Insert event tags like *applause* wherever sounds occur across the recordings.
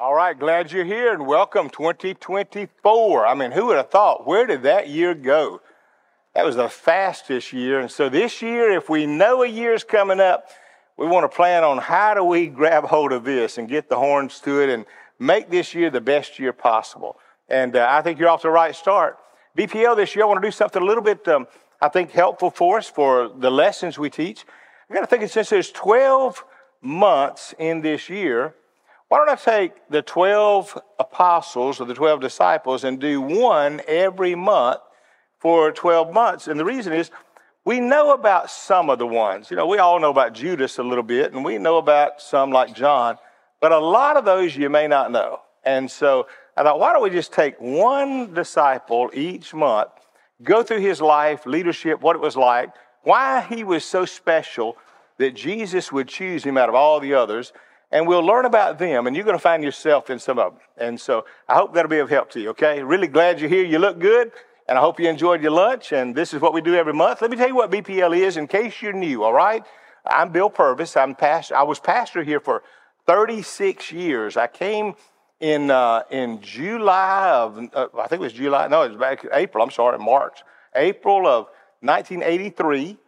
All right, glad you're here and welcome 2024. I mean, who would have thought? Where did that year go? That was the fastest year. And so this year, if we know a year's coming up, we want to plan on how do we grab hold of this and get the horns to it and make this year the best year possible. And uh, I think you're off to the right start. BPL this year, I want to do something a little bit, um, I think, helpful for us for the lessons we teach. I got to think since there's 12 months in this year, why don't I take the 12 apostles or the 12 disciples and do one every month for 12 months? And the reason is we know about some of the ones. You know, we all know about Judas a little bit, and we know about some like John, but a lot of those you may not know. And so I thought, why don't we just take one disciple each month, go through his life, leadership, what it was like, why he was so special that Jesus would choose him out of all the others and we'll learn about them, and you're going to find yourself in some of them. And so I hope that'll be of help to you, okay? Really glad you're here. You look good, and I hope you enjoyed your lunch, and this is what we do every month. Let me tell you what BPL is in case you're new, all right? I'm Bill Purvis. I'm pastor. I was pastor here for 36 years. I came in, uh, in July of, uh, I think it was July, no, it was back April, I'm sorry, March, April of 1983.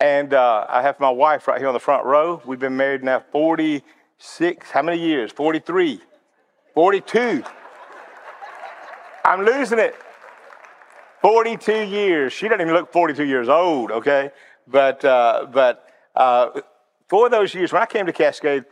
And uh, I have my wife right here on the front row. We've been married now 40 Six, how many years? 43, 42. I'm losing it. 42 years. She doesn't even look 42 years old, okay? But, uh, but uh, for those years, when I came to Cascade,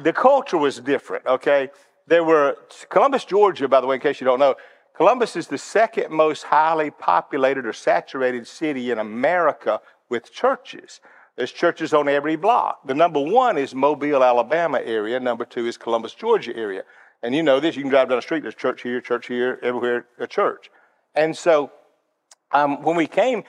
the culture was different, okay? There were, Columbus, Georgia, by the way, in case you don't know, Columbus is the second most highly populated or saturated city in America with churches. There's churches on every block. The number one is Mobile, Alabama area. Number two is Columbus, Georgia area. And you know this, you can drive down the street, there's church here, church here, everywhere, a church. And so um, when we came,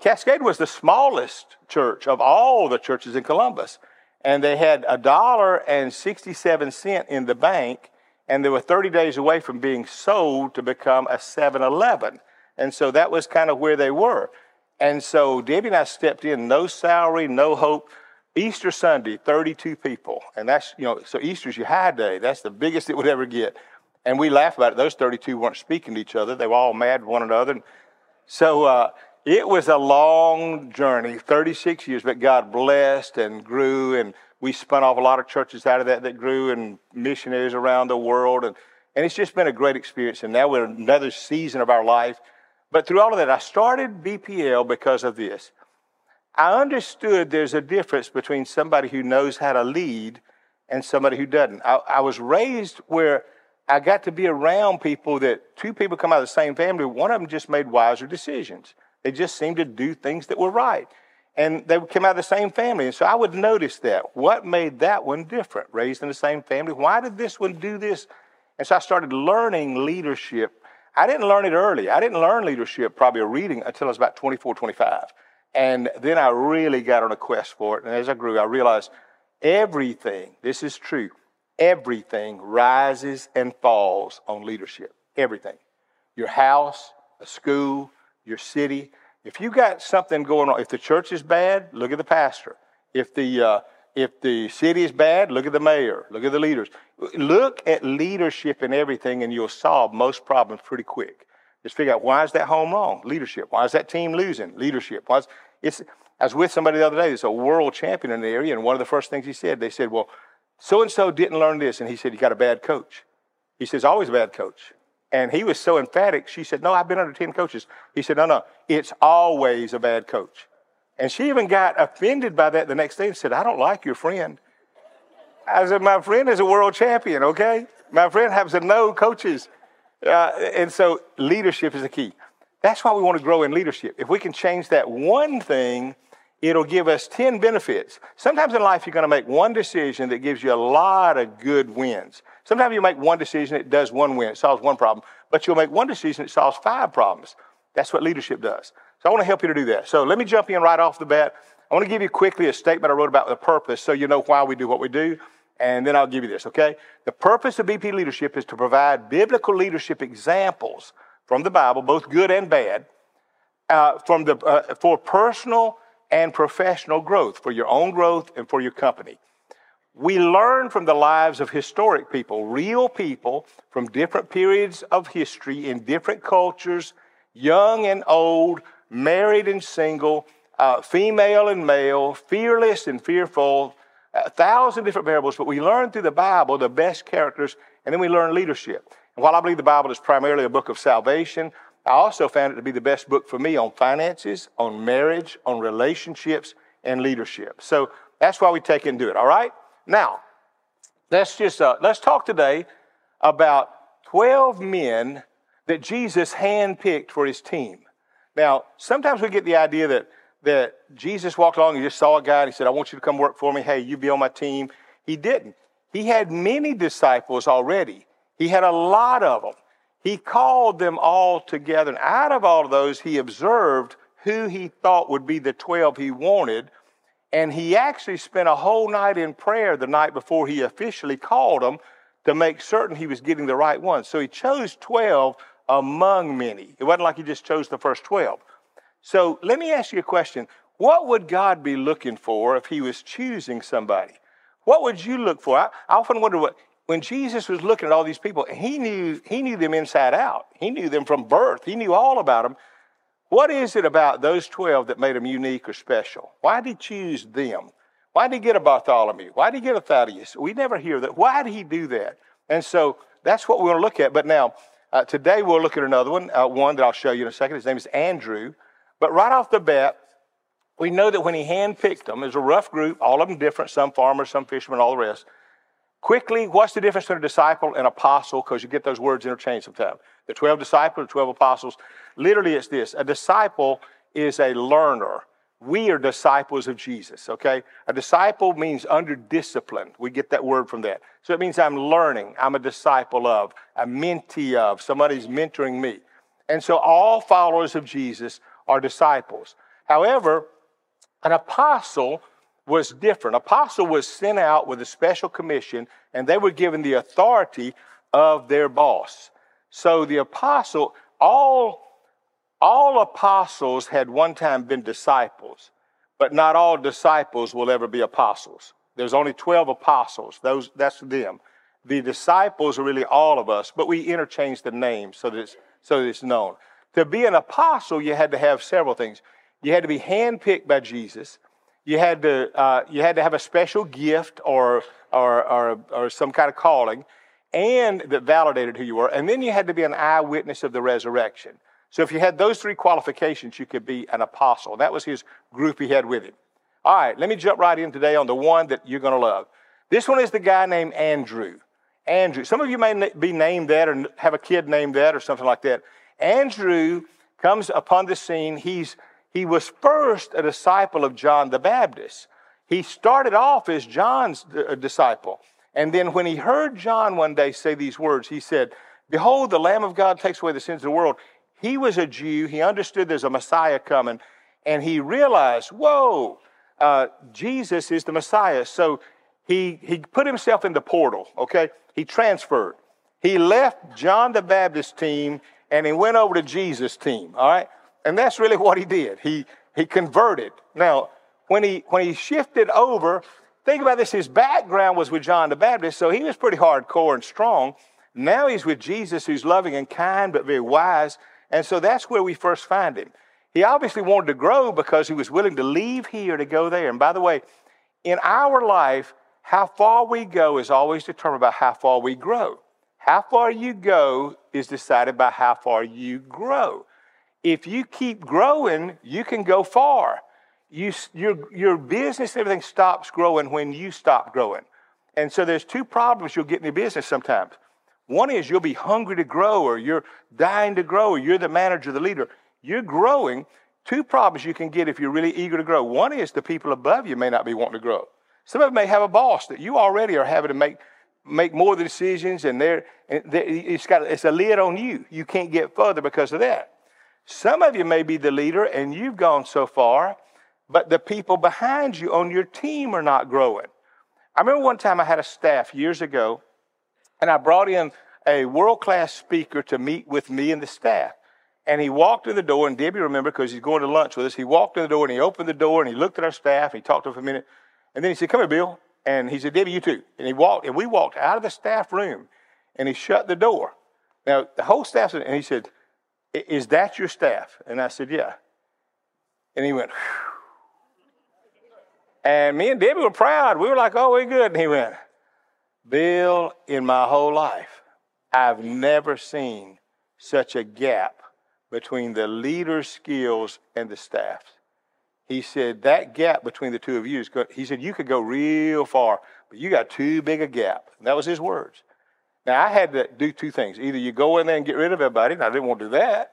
Cascade was the smallest church of all the churches in Columbus. And they had a dollar and 67 cent in the bank, and they were 30 days away from being sold to become a 7 Eleven. And so that was kind of where they were. And so Debbie and I stepped in, no salary, no hope. Easter Sunday, 32 people. And that's, you know, so Easter's your high day. That's the biggest it would ever get. And we laugh about it. Those 32 weren't speaking to each other. They were all mad at one another. So uh, it was a long journey, 36 years, but God blessed and grew. And we spun off a lot of churches out of that that grew and missionaries around the world. And, and it's just been a great experience. And now we're another season of our life but through all of that, I started BPL because of this. I understood there's a difference between somebody who knows how to lead and somebody who doesn't. I, I, was raised where I got to be around people that two people come out of the same family, one of them just made wiser decisions. They just seemed to do things that were right. And they came out of the same family. And so I would notice that. What made that one different? Raised in the same family. Why did this one do this? And so I started learning leadership I didn't learn it early. I didn't learn leadership, probably a reading, until I was about 24, 25. And then I really got on a quest for it. And as I grew, I realized everything, this is true, everything rises and falls on leadership. Everything. Your house, a school, your city. If you got something going on, if the church is bad, look at the pastor. If the, uh, if the city is bad, look at the mayor, look at the leaders. Look at leadership and everything, and you'll solve most problems pretty quick. Just figure out why is that home wrong? Leadership. Why is that team losing? Leadership. Why is, it's, I was with somebody the other day that's a world champion in the area, and one of the first things he said, they said, Well, so and so didn't learn this. And he said, You got a bad coach. He says, Always a bad coach. And he was so emphatic. She said, No, I've been under 10 coaches. He said, No, no, it's always a bad coach. And she even got offended by that the next day and said, I don't like your friend. I said, My friend is a world champion, okay? My friend happens to know coaches. Uh, and so leadership is the key. That's why we want to grow in leadership. If we can change that one thing, it'll give us 10 benefits. Sometimes in life, you're going to make one decision that gives you a lot of good wins. Sometimes you make one decision that does one win, it solves one problem, but you'll make one decision that solves five problems. That's what leadership does. So I want to help you to do that. So let me jump in right off the bat. I want to give you quickly a statement I wrote about the purpose so you know why we do what we do. And then I'll give you this, okay? The purpose of BP leadership is to provide biblical leadership examples from the Bible, both good and bad, uh, from the, uh, for personal and professional growth, for your own growth and for your company. we learn from the lives of historic people, real people from different periods of history in different cultures, young and old, married and single, uh, female and male, fearless and fearful, a thousand different variables, but we learn through the Bible the best characters, and then we learn leadership. And while I believe the Bible is primarily a book of salvation, I also found it to be the best book for me on finances, on marriage, on relationships, and leadership. So that's why we take and do it. All right. Now, let's just uh, let's talk today about twelve men that Jesus handpicked for his team. Now, sometimes we get the idea that that Jesus walked along and just saw a guy and he said, "I want you to come work for me. Hey, you be on my team." He didn't. He had many disciples already. He had a lot of them. He called them all together. And out of all of those, he observed who he thought would be the 12 he wanted. And he actually spent a whole night in prayer the night before he officially called them to make certain he was getting the right ones. So he chose 12 among many. It wasn't like he just chose the first 12. So let me ask you a question. What would God be looking for if he was choosing somebody? What would you look for? I, I often wonder what when Jesus was looking at all these people, he knew, he knew them inside out. He knew them from birth. He knew all about them. What is it about those 12 that made them unique or special? Why did he choose them? Why did he get a Bartholomew? Why did he get a Thaddeus? We never hear that. Why did he do that? And so that's what we're going to look at. But now, uh, today we'll look at another one, uh, one that I'll show you in a second. His name is Andrew. But right off the bat, we know that when he handpicked them, it was a rough group, all of them different, some farmers, some fishermen, all the rest. Quickly, what's the difference between a disciple and apostle? Because you get those words interchanged sometimes. The 12 disciples, the 12 apostles. Literally, it's this a disciple is a learner. We are disciples of Jesus, okay? A disciple means under discipline. We get that word from that. So it means I'm learning, I'm a disciple of, a mentee of, somebody's mentoring me. And so all followers of Jesus are disciples. However, an apostle was different. Apostle was sent out with a special commission, and they were given the authority of their boss. So the apostle, all, all apostles had one time been disciples, but not all disciples will ever be apostles. There's only 12 apostles. Those, that's them. The disciples are really all of us, but we interchange the names so that it's, so that it's known. To be an apostle, you had to have several things. You had to be handpicked by Jesus. You had to, uh, you had to have a special gift or, or, or, or some kind of calling and that validated who you were. And then you had to be an eyewitness of the resurrection. So if you had those three qualifications, you could be an apostle. That was his group he had with him. All right, let me jump right in today on the one that you're going to love. This one is the guy named Andrew. Andrew. Some of you may be named that or have a kid named that or something like that. Andrew comes upon the scene. He's he was first a disciple of John the Baptist. He started off as John's uh, disciple. And then when he heard John one day say these words, he said, Behold, the Lamb of God takes away the sins of the world. He was a Jew. He understood there's a Messiah coming. And he realized, whoa, uh, Jesus is the Messiah. So he, he put himself in the portal, okay? He transferred. He left John the Baptist team and he went over to Jesus' team, all right? And that's really what he did. He, he converted. Now, when he, when he shifted over, think about this his background was with John the Baptist, so he was pretty hardcore and strong. Now he's with Jesus, who's loving and kind, but very wise. And so that's where we first find him. He obviously wanted to grow because he was willing to leave here to go there. And by the way, in our life, how far we go is always determined by how far we grow. How far you go is decided by how far you grow if you keep growing, you can go far. You, your, your business, everything stops growing when you stop growing. And so there's two problems you'll get in your business sometimes. One is you'll be hungry to grow, or you're dying to grow, or you're the manager, the leader. You're growing. Two problems you can get if you're really eager to grow. One is the people above you may not be wanting to grow. Some of them may have a boss that you already are having to make make more decisions, and they're, they're, it's got it's a lid on you. You can't get further because of that. Some of you may be the leader and you've gone so far, but the people behind you on your team are not growing. I remember one time I had a staff years ago, and I brought in a world class speaker to meet with me and the staff. And he walked in the door, and Debbie remember because he's going to lunch with us. He walked in the door and he opened the door and he looked at our staff. And he talked to us for a minute, and then he said, "Come here, Bill." And he said, Debbie, you too. And he walked, and we walked out of the staff room and he shut the door. Now, the whole staff, and he said, Is that your staff? And I said, Yeah. And he went, Phew. And me and Debbie were proud. We were like, Oh, we're good. And he went, Bill, in my whole life, I've never seen such a gap between the leader's skills and the staff's. He said, that gap between the two of you is good. He said, you could go real far, but you got too big a gap. And that was his words. Now, I had to do two things. Either you go in there and get rid of everybody, and I didn't want to do that,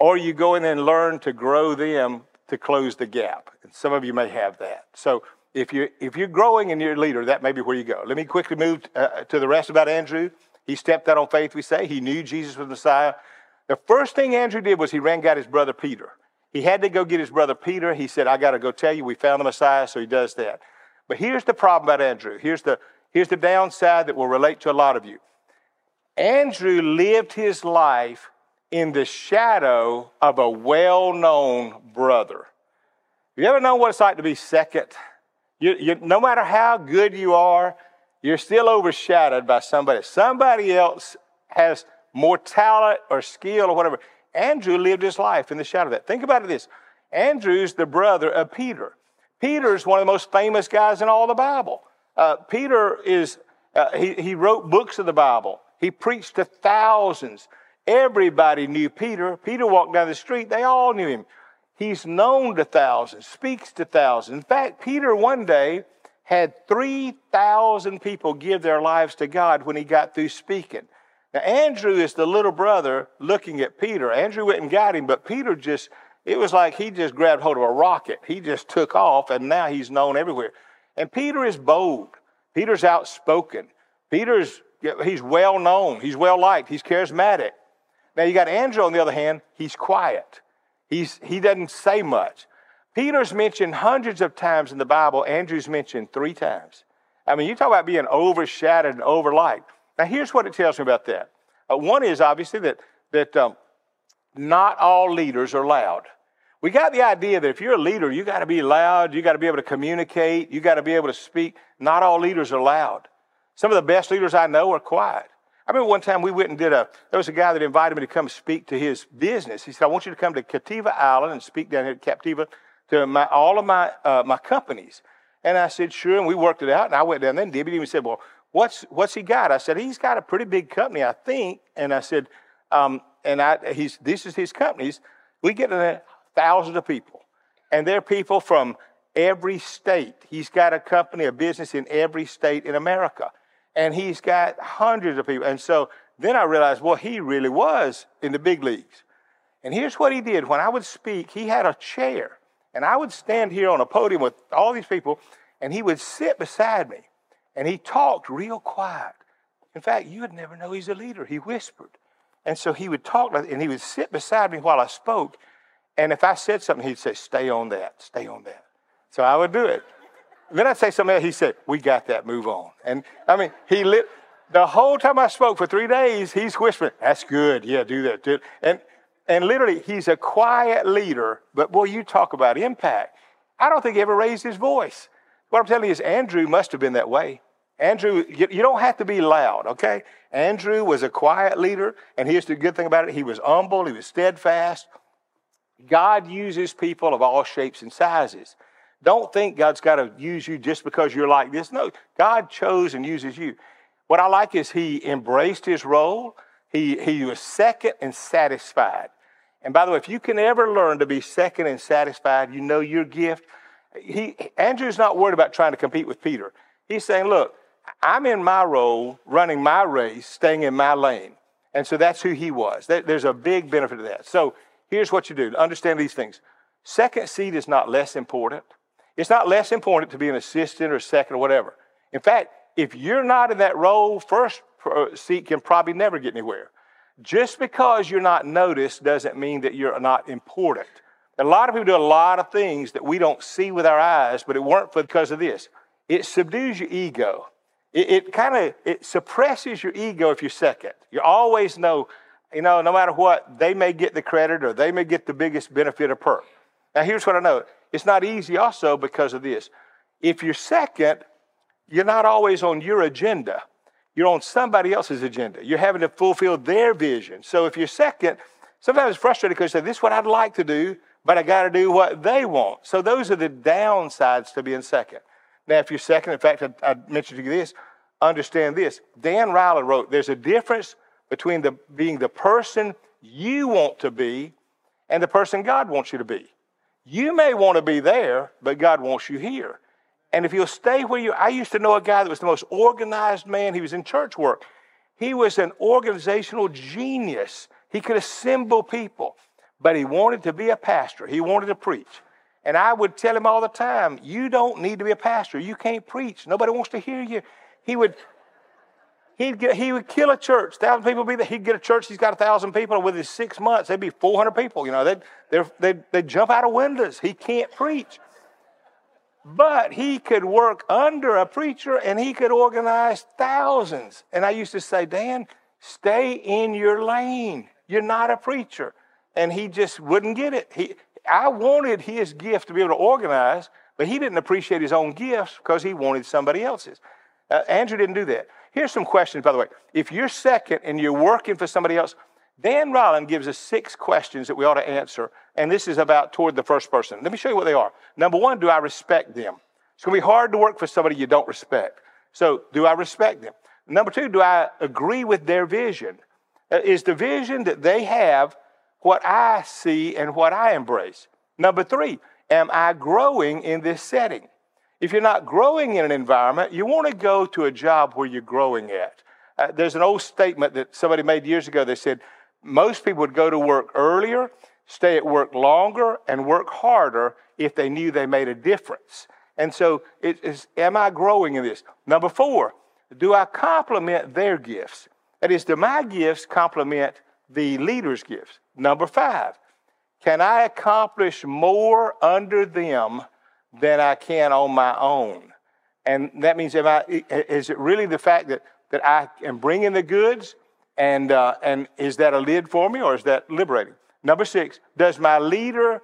or you go in there and learn to grow them to close the gap. And some of you may have that. So if you're, if you're growing and you're a leader, that may be where you go. Let me quickly move uh, to the rest about Andrew. He stepped out on faith, we say. He knew Jesus was Messiah. The first thing Andrew did was he ran got his brother Peter. He had to go get his brother Peter. He said, I got to go tell you we found the Messiah, so he does that. But here's the problem about Andrew. Here's the, here's the downside that will relate to a lot of you. Andrew lived his life in the shadow of a well known brother. You ever know what it's like to be second? You, you, no matter how good you are, you're still overshadowed by somebody. Somebody else has more talent or skill or whatever. Andrew lived his life in the shadow of that. Think about it this Andrew's the brother of Peter. Peter's one of the most famous guys in all the Bible. Uh, Peter is, uh, he, he wrote books of the Bible. He preached to thousands. Everybody knew Peter. Peter walked down the street, they all knew him. He's known to thousands, speaks to thousands. In fact, Peter one day had 3,000 people give their lives to God when he got through speaking. Now, Andrew is the little brother looking at Peter. Andrew went and got him, but Peter just, it was like he just grabbed hold of a rocket. He just took off, and now he's known everywhere. And Peter is bold. Peter's outspoken. Peter's, he's well known. He's well liked. He's charismatic. Now, you got Andrew, on the other hand, he's quiet. He's, he doesn't say much. Peter's mentioned hundreds of times in the Bible. Andrew's mentioned three times. I mean, you talk about being overshadowed and overliked. Now, here's what it tells me about that. Uh, one is obviously that, that um, not all leaders are loud. We got the idea that if you're a leader, you got to be loud, you got to be able to communicate, you got to be able to speak. Not all leaders are loud. Some of the best leaders I know are quiet. I remember one time we went and did a, there was a guy that invited me to come speak to his business. He said, I want you to come to Captiva Island and speak down here at Captiva to my, all of my, uh, my companies. And I said, sure. And we worked it out. And I went down there and Debbie even said, well, what's, what's he got? I said, he's got a pretty big company, I think. And I said, um, and I, he's, this is his companies. We get in thousands of people. And they're people from every state. He's got a company, a business in every state in America. And he's got hundreds of people. And so then I realized, well, he really was in the big leagues. And here's what he did. When I would speak, he had a chair. And I would stand here on a podium with all these people, and he would sit beside me. And he talked real quiet. In fact, you would never know he's a leader. He whispered. And so he would talk, and he would sit beside me while I spoke. And if I said something, he'd say, Stay on that, stay on that. So I would do it. Then I'd say something else. He said, We got that, move on. And I mean, he lit. The whole time I spoke for three days, he's whispering, That's good. Yeah, do that. And, and literally, he's a quiet leader, but boy, you talk about impact. I don't think he ever raised his voice. What I'm telling you is, Andrew must have been that way. Andrew, you, you don't have to be loud, okay? Andrew was a quiet leader, and here's the good thing about it he was humble, he was steadfast. God uses people of all shapes and sizes. Don't think God's got to use you just because you're like this. No, God chose and uses you. What I like is he embraced his role. He, he was second and satisfied. And by the way, if you can ever learn to be second and satisfied, you know your gift. He, Andrew's not worried about trying to compete with Peter. He's saying, look, I'm in my role, running my race, staying in my lane. And so that's who he was. There's a big benefit of that. So here's what you do understand these things. Second seat is not less important. It's not less important to be an assistant or second or whatever. In fact, if you're not in that role, first uh, seat can probably never get anywhere. Just because you're not noticed doesn't mean that you're not important. A lot of people do a lot of things that we don't see with our eyes, but it weren't because of this. It subdues your ego. It, it kind of it suppresses your ego if you're second. You always know, you know, no matter what, they may get the credit or they may get the biggest benefit or perk. Now, here's what I know. It's not easy also because of this. If you're second, you're not always on your agenda. You're on somebody else's agenda. You're having to fulfill their vision. So if you're second, sometimes it's frustrating because you say, This is what I'd like to do, but I got to do what they want. So those are the downsides to being second. Now, if you're second, in fact, I, I mentioned to you this, understand this. Dan Reiland wrote, There's a difference between the, being the person you want to be and the person God wants you to be. You may want to be there, but God wants you here. And if you'll stay where you, I used to know a guy that was the most organized man. He was in church work. He was an organizational genius. He could assemble people, but he wanted to be a pastor. He wanted to preach. And I would tell him all the time, you don't need to be a pastor. You can't preach. Nobody wants to hear you. He would, he'd get, he would kill a church. Thousand people be there. He'd get a church. He's got a thousand people. Within six months, there'd be 400 people. You know, they'd, they'd, they'd, they'd jump out of windows. He can't preach. But he could work under a preacher and he could organize thousands. And I used to say, Dan, stay in your lane. You're not a preacher. And he just wouldn't get it. He, I wanted his gift to be able to organize, but he didn't appreciate his own gifts because he wanted somebody else's. Uh, Andrew didn't do that. Here's some questions, by the way. If you're second and you're working for somebody else, Dan Reiland gives us six questions that we ought to answer, and this is about toward the first person. Let me show you what they are. Number one, do I respect them? It's going to be hard to work for somebody you don't respect. So, do I respect them? Number two, do I agree with their vision? Uh, is the vision that they have what I see and what I embrace? Number three, am I growing in this setting? If you're not growing in an environment, you want to go to a job where you're growing at. Uh, there's an old statement that somebody made years ago. They said, most people would go to work earlier, stay at work longer, and work harder if they knew they made a difference. And so, it is, am I growing in this? Number four, do I complement their gifts? That is, do my gifts complement the leader's gifts? Number five, can I accomplish more under them than I can on my own? And that means, am I, is it really the fact that, that I am bringing the goods and, uh, and is that a lid for me or is that liberating? Number six, does my leader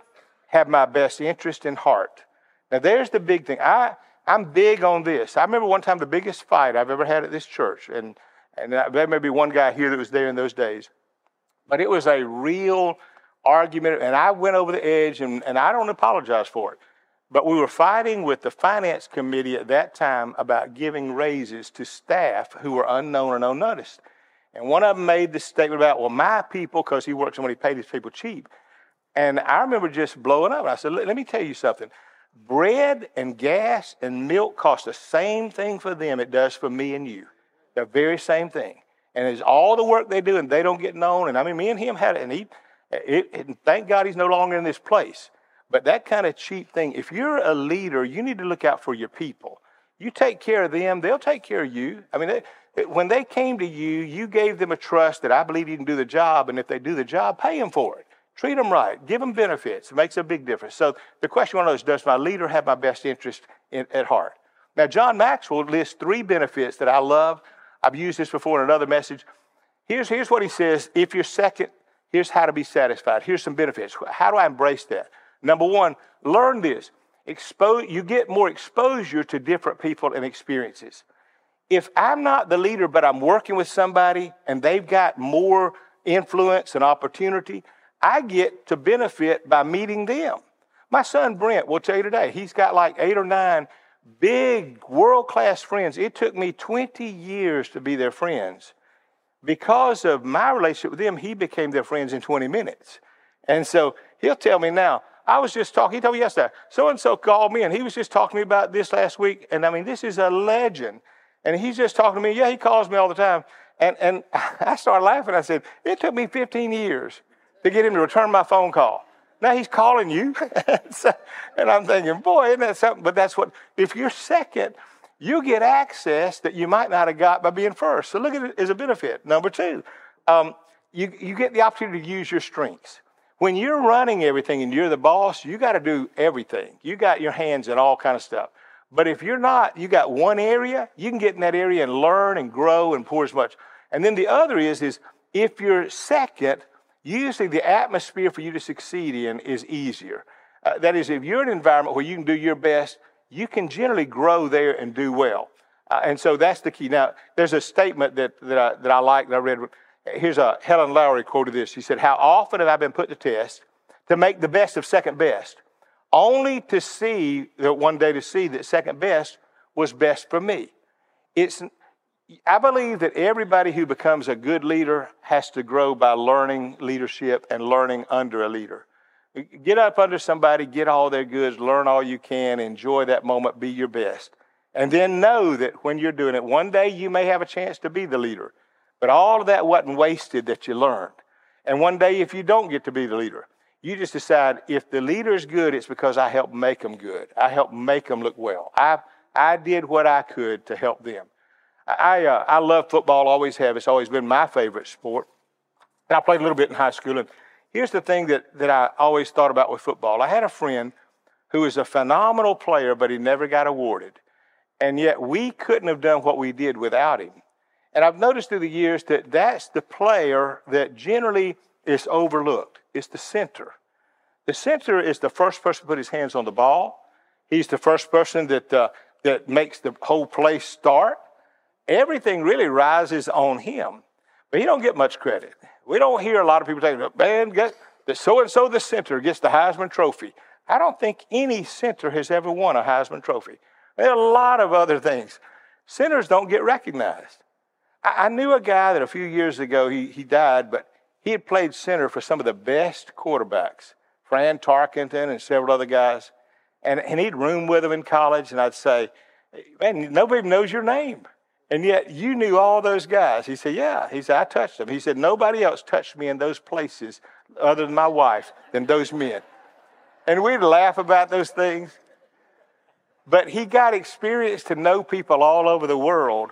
have my best interest in heart? Now, there's the big thing. I, I'm big on this. I remember one time the biggest fight I've ever had at this church, and, and there may be one guy here that was there in those days, but it was a real argument, and I went over the edge, and, and I don't apologize for it. But we were fighting with the finance committee at that time about giving raises to staff who were unknown and unnoticed. And one of them made this statement about, well, my people, because he works when he paid his people cheap. And I remember just blowing up. I said, let me tell you something. Bread and gas and milk cost the same thing for them it does for me and you. The very same thing. And it's all the work they do, and they don't get known. And I mean, me and him had it, and he, it, it, thank God he's no longer in this place. But that kind of cheap thing, if you're a leader, you need to look out for your people. You take care of them, they'll take care of you. I mean, they, when they came to you, you gave them a trust that I believe you can do the job, and if they do the job, pay them for it. Treat them right. Give them benefits. It makes a big difference. So the question one of those does my leader have my best interest in, at heart? Now, John Maxwell lists three benefits that I love. I've used this before in another message. Here's, here's what he says. If you're second, here's how to be satisfied. Here's some benefits. How do I embrace that? Number one, learn this. Expose, you get more exposure to different people and experiences if I'm not the leader, but I'm working with somebody and they've got more influence and opportunity, I get to benefit by meeting them. My son Brent will tell you today, he's got like eight or nine big world class friends. It took me 20 years to be their friends. Because of my relationship with them, he became their friends in 20 minutes. And so he'll tell me now, I was just talking, he told me yesterday, so and so called me and he was just talking to me about this last week. And I mean, this is a legend. And he's just talking to me. Yeah, he calls me all the time. And, and *laughs* I started laughing. I said, It took me 15 years to get him to return my phone call. Now he's calling you. *laughs* and I'm thinking, boy, isn't that something? But that's what, if you're second, you get access that you might not have got by being first. So look at it as a benefit. Number two, um, you, you get the opportunity to use your strengths. When you're running everything and you're the boss, you got to do everything. You got your hands in all kind of stuff. But if you're not, you got one area, you can get in that area and learn and grow and pour as much. And then the other is, is if you're second, usually the atmosphere for you to succeed in is easier. Uh, that is, if you're in an environment where you can do your best, you can generally grow there and do well. Uh, and so that's the key. Now, there's a statement that, that, I, that I like that I read. Here's a Helen Lowrie quoted this. She said, How often have I been put to test to make the best of second best, only to see that one day to see that second best was best for me. It's, I believe that everybody who becomes a good leader has to grow by learning leadership and learning under a leader. Get up under somebody, get all their goods, learn all you can, enjoy that moment, be your best. And then know that when you're doing it, one day you may have a chance to be the leader. But all of that wasn't wasted that you learned. And one day, if you don't get to be the leader, you just decide if the leader is good, it's because I helped make them good. I helped make them look well. I, I did what I could to help them. I, uh, I love football, always have. It's always been my favorite sport. And I played a little bit in high school. And here's the thing that, that I always thought about with football I had a friend who was a phenomenal player, but he never got awarded. And yet we couldn't have done what we did without him. And I've noticed through the years that that's the player that generally is overlooked. It's the center. The center is the first person to put his hands on the ball. He's the first person that, uh, that makes the whole play start. Everything really rises on him, but he don't get much credit. We don't hear a lot of people saying, man, get the so and so the center gets the Heisman Trophy. I don't think any center has ever won a Heisman Trophy. There are a lot of other things. Centers don't get recognized. I, knew a guy that a few years ago, he, he died, but he had played center for some of the best quarterbacks, Fran Tarkenton and several other guys. And, and he'd room with them in college, and I'd say, man, nobody knows your name. And yet you knew all those guys. He said, yeah. He said, I touched them. He said, nobody else touched me in those places other than my wife than those men. And we'd laugh about those things. But he got experience to know people all over the world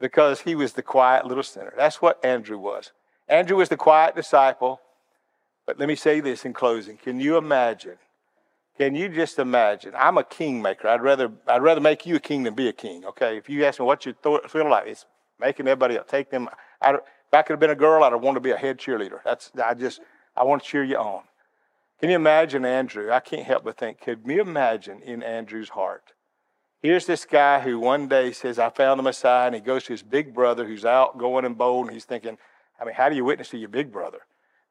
because he was the quiet little sinner. That's what Andrew was. Andrew was the quiet disciple. But let me say this in closing. Can you imagine? Can you just imagine? I'm a kingmaker. I'd rather, I'd rather make you a king than be a king, okay? If you ask me what you feel like, it's making everybody take them. I'd, if I could have been a girl, I'd have wanted to be a head cheerleader. That's, I just, I want to cheer you on. Can you imagine Andrew? I can't help but think, could you imagine in Andrew's heart? Here's this guy who one day says, I found the Messiah, and he goes to his big brother who's out going and bold, and he's thinking, I mean, how do you witness to your big brother?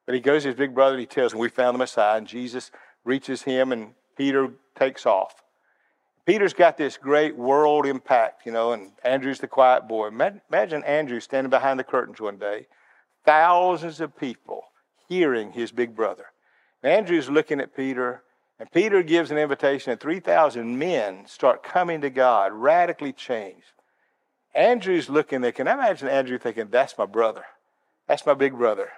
But he goes to his big brother and he tells him, We found the Messiah, and Jesus reaches him, and Peter takes off. Peter's got this great world impact, you know, and Andrew's the quiet boy. Imagine Andrew standing behind the curtains one day, thousands of people hearing his big brother. And Andrew's looking at Peter, and Peter gives an invitation, and 3,000 men start coming to God, radically changed. Andrew's looking there. Can I imagine Andrew thinking, That's my brother? That's my big brother.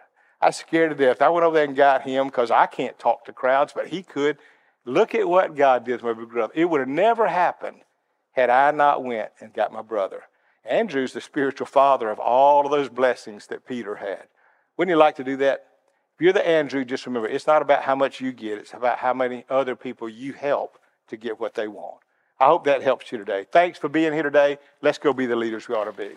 I scared to death. I went over there and got him because I can't talk to crowds, but he could. Look at what God did to my big brother. It would have never happened had I not went and got my brother. Andrew's the spiritual father of all of those blessings that Peter had. Wouldn't you like to do that? If you're the Andrew, just remember it's not about how much you get, it's about how many other people you help to get what they want. I hope that helps you today. Thanks for being here today. Let's go be the leaders we ought to be.